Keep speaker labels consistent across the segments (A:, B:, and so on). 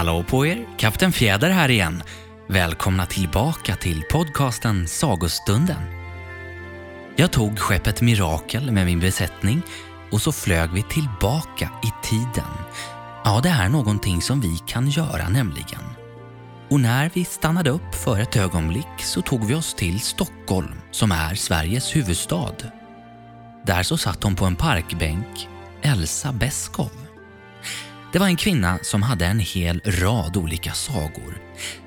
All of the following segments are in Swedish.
A: Hallå på er! Kapten Fjäder här igen. Välkomna tillbaka till podcasten Sagostunden. Jag tog skeppet Mirakel med min besättning och så flög vi tillbaka i tiden. Ja, det är någonting som vi kan göra nämligen. Och när vi stannade upp för ett ögonblick så tog vi oss till Stockholm som är Sveriges huvudstad. Där så satt hon på en parkbänk, Elsa Beskow. Det var en kvinna som hade en hel rad olika sagor.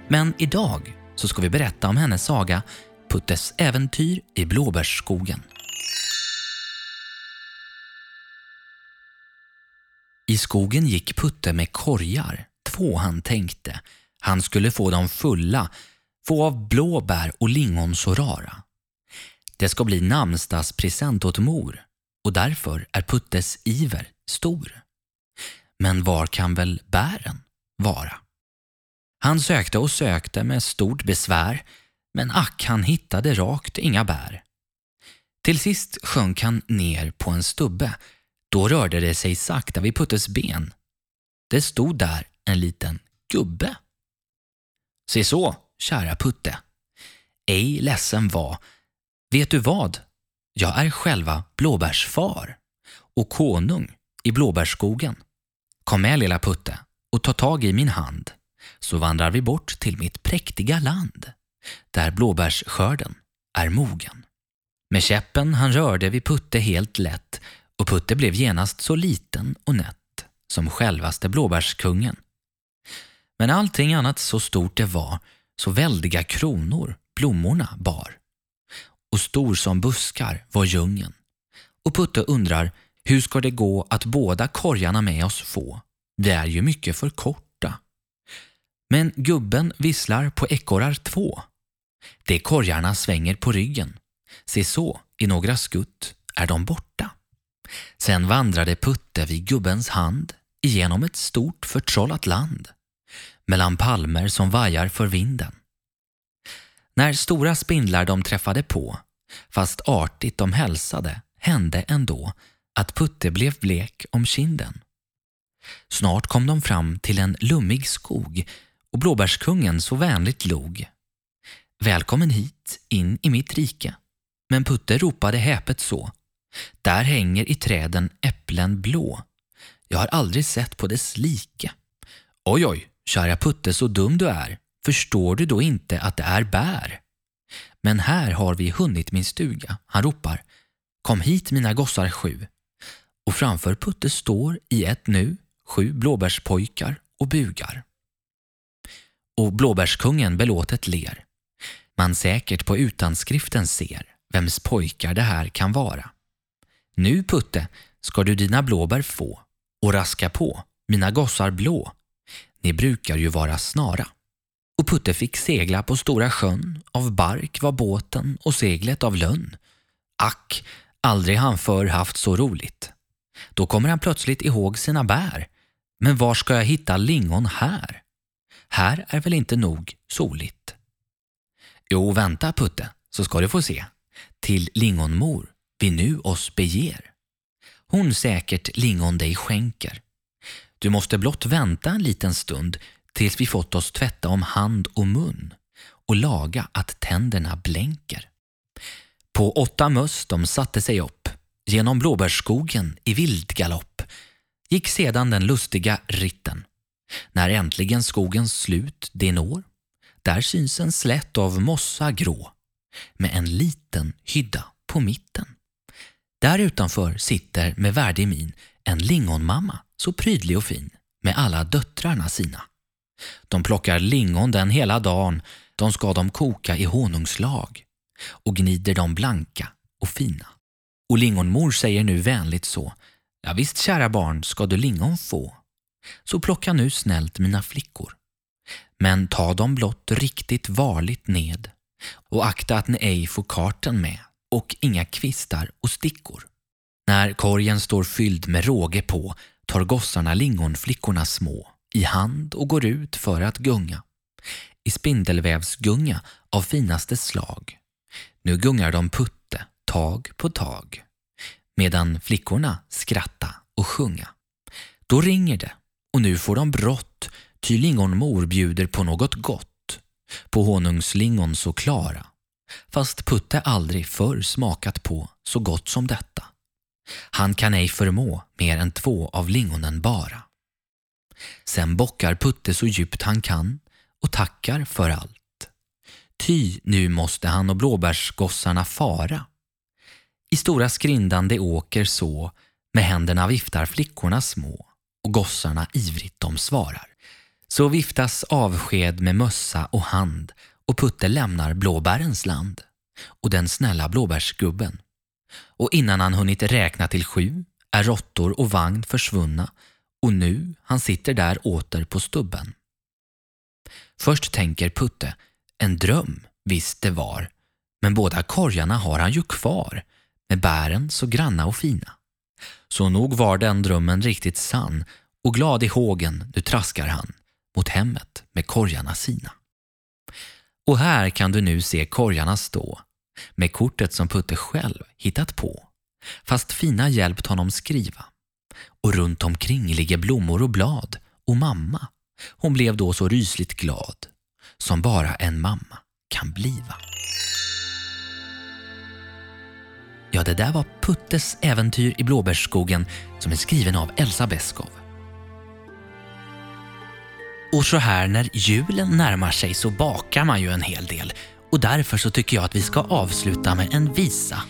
A: Men idag så ska vi berätta om hennes saga Puttes äventyr i blåbärsskogen. I skogen gick Putte med korgar, två han tänkte. Han skulle få dem fulla, få av blåbär och lingon så rara. Det ska bli namnsdagspresent åt mor och därför är Puttes iver stor. Men var kan väl bären vara? Han sökte och sökte med stort besvär men ack, han hittade rakt inga bär. Till sist sjönk han ner på en stubbe. Då rörde det sig sakta vid Puttes ben. Det stod där en liten gubbe. Se så, kära Putte. Ej ledsen var. Vet du vad? Jag är själva blåbärsfar och konung i blåbärsskogen. Kom med lilla Putte och ta tag i min hand så vandrar vi bort till mitt präktiga land där blåbärsskörden är mogen. Med käppen han rörde vid Putte helt lätt och Putte blev genast så liten och nätt som självaste blåbärskungen. Men allting annat så stort det var, så väldiga kronor blommorna bar. Och stor som buskar var djungeln. Och Putte undrar hur ska det gå att båda korgarna med oss få? Vi är ju mycket för korta. Men gubben visslar på ekorrar två. De korgarna svänger på ryggen. Se så, i några skutt är de borta. Sen vandrade Putte vid gubbens hand igenom ett stort förtrollat land mellan palmer som vajar för vinden. När stora spindlar de träffade på, fast artigt de hälsade, hände ändå att Putte blev blek om kinden. Snart kom de fram till en lummig skog och blåbärskungen så vänligt log. Välkommen hit, in i mitt rike. Men Putte ropade häpet så. Där hänger i träden äpplen blå. Jag har aldrig sett på dess like. Oj, oj, kära Putte, så dum du är. Förstår du då inte att det är bär? Men här har vi hunnit min stuga. Han ropar. Kom hit mina gossar sju och framför Putte står i ett nu sju blåbärspojkar och bugar. Och blåbärskungen belåtet ler. Man säkert på utanskriften ser vems pojkar det här kan vara. Nu Putte ska du dina blåbär få och raska på, mina gossar blå. Ni brukar ju vara snara. Och Putte fick segla på stora sjön, av bark var båten och seglet av lönn. Ack, aldrig han förr haft så roligt. Då kommer han plötsligt ihåg sina bär. Men var ska jag hitta lingon här? Här är väl inte nog soligt? Jo, vänta Putte, så ska du få se. Till lingonmor vi nu oss beger. Hon säkert lingon dig skänker. Du måste blott vänta en liten stund tills vi fått oss tvätta om hand och mun och laga att tänderna blänker. På åtta möss de satte sig upp Genom blåbärsskogen i vildgalopp gick sedan den lustiga ritten. När äntligen skogens slut det når, där syns en slätt av mossa grå med en liten hydda på mitten. Där utanför sitter med värdig min en lingonmamma så prydlig och fin med alla döttrarna sina. De plockar lingon den hela dagen, de ska de koka i honungslag och gnider dem blanka och fina. Och lingonmor säger nu vänligt så. Ja, visst kära barn ska du lingon få. Så plocka nu snällt mina flickor. Men ta dem blott riktigt varligt ned och akta att ni ej får karten med och inga kvistar och stickor. När korgen står fylld med råge på tar gossarna lingonflickorna små i hand och går ut för att gunga. I spindelvävsgunga av finaste slag. Nu gungar de putt tag på tag medan flickorna skratta och sjunga. Då ringer det och nu får de brått ty lingonmor bjuder på något gott, på honungslingon så klara, fast Putte aldrig förr smakat på så gott som detta. Han kan ej förmå mer än två av lingonen bara. Sen bockar Putte så djupt han kan och tackar för allt. Ty nu måste han och blåbärsgossarna fara. I stora skrindande åker så, med händerna viftar flickorna små och gossarna ivrigt de svarar. Så viftas avsked med mössa och hand och Putte lämnar blåbärens land och den snälla blåbärsgubben. Och innan han hunnit räkna till sju är råttor och vagn försvunna och nu han sitter där åter på stubben. Först tänker Putte, en dröm, visst det var, men båda korgarna har han ju kvar med bären så granna och fina. Så nog var den drömmen riktigt sann och glad i hågen nu traskar han mot hemmet med korgarna sina. Och här kan du nu se korgarna stå med kortet som Putte själv hittat på fast fina hjälpt honom skriva. Och runt omkring ligger blommor och blad och mamma, hon blev då så rysligt glad som bara en mamma kan bliva. Ja, det där var Puttes äventyr i blåbärsskogen som är skriven av Elsa Beskow. Och så här när julen närmar sig så bakar man ju en hel del och därför så tycker jag att vi ska avsluta med en visa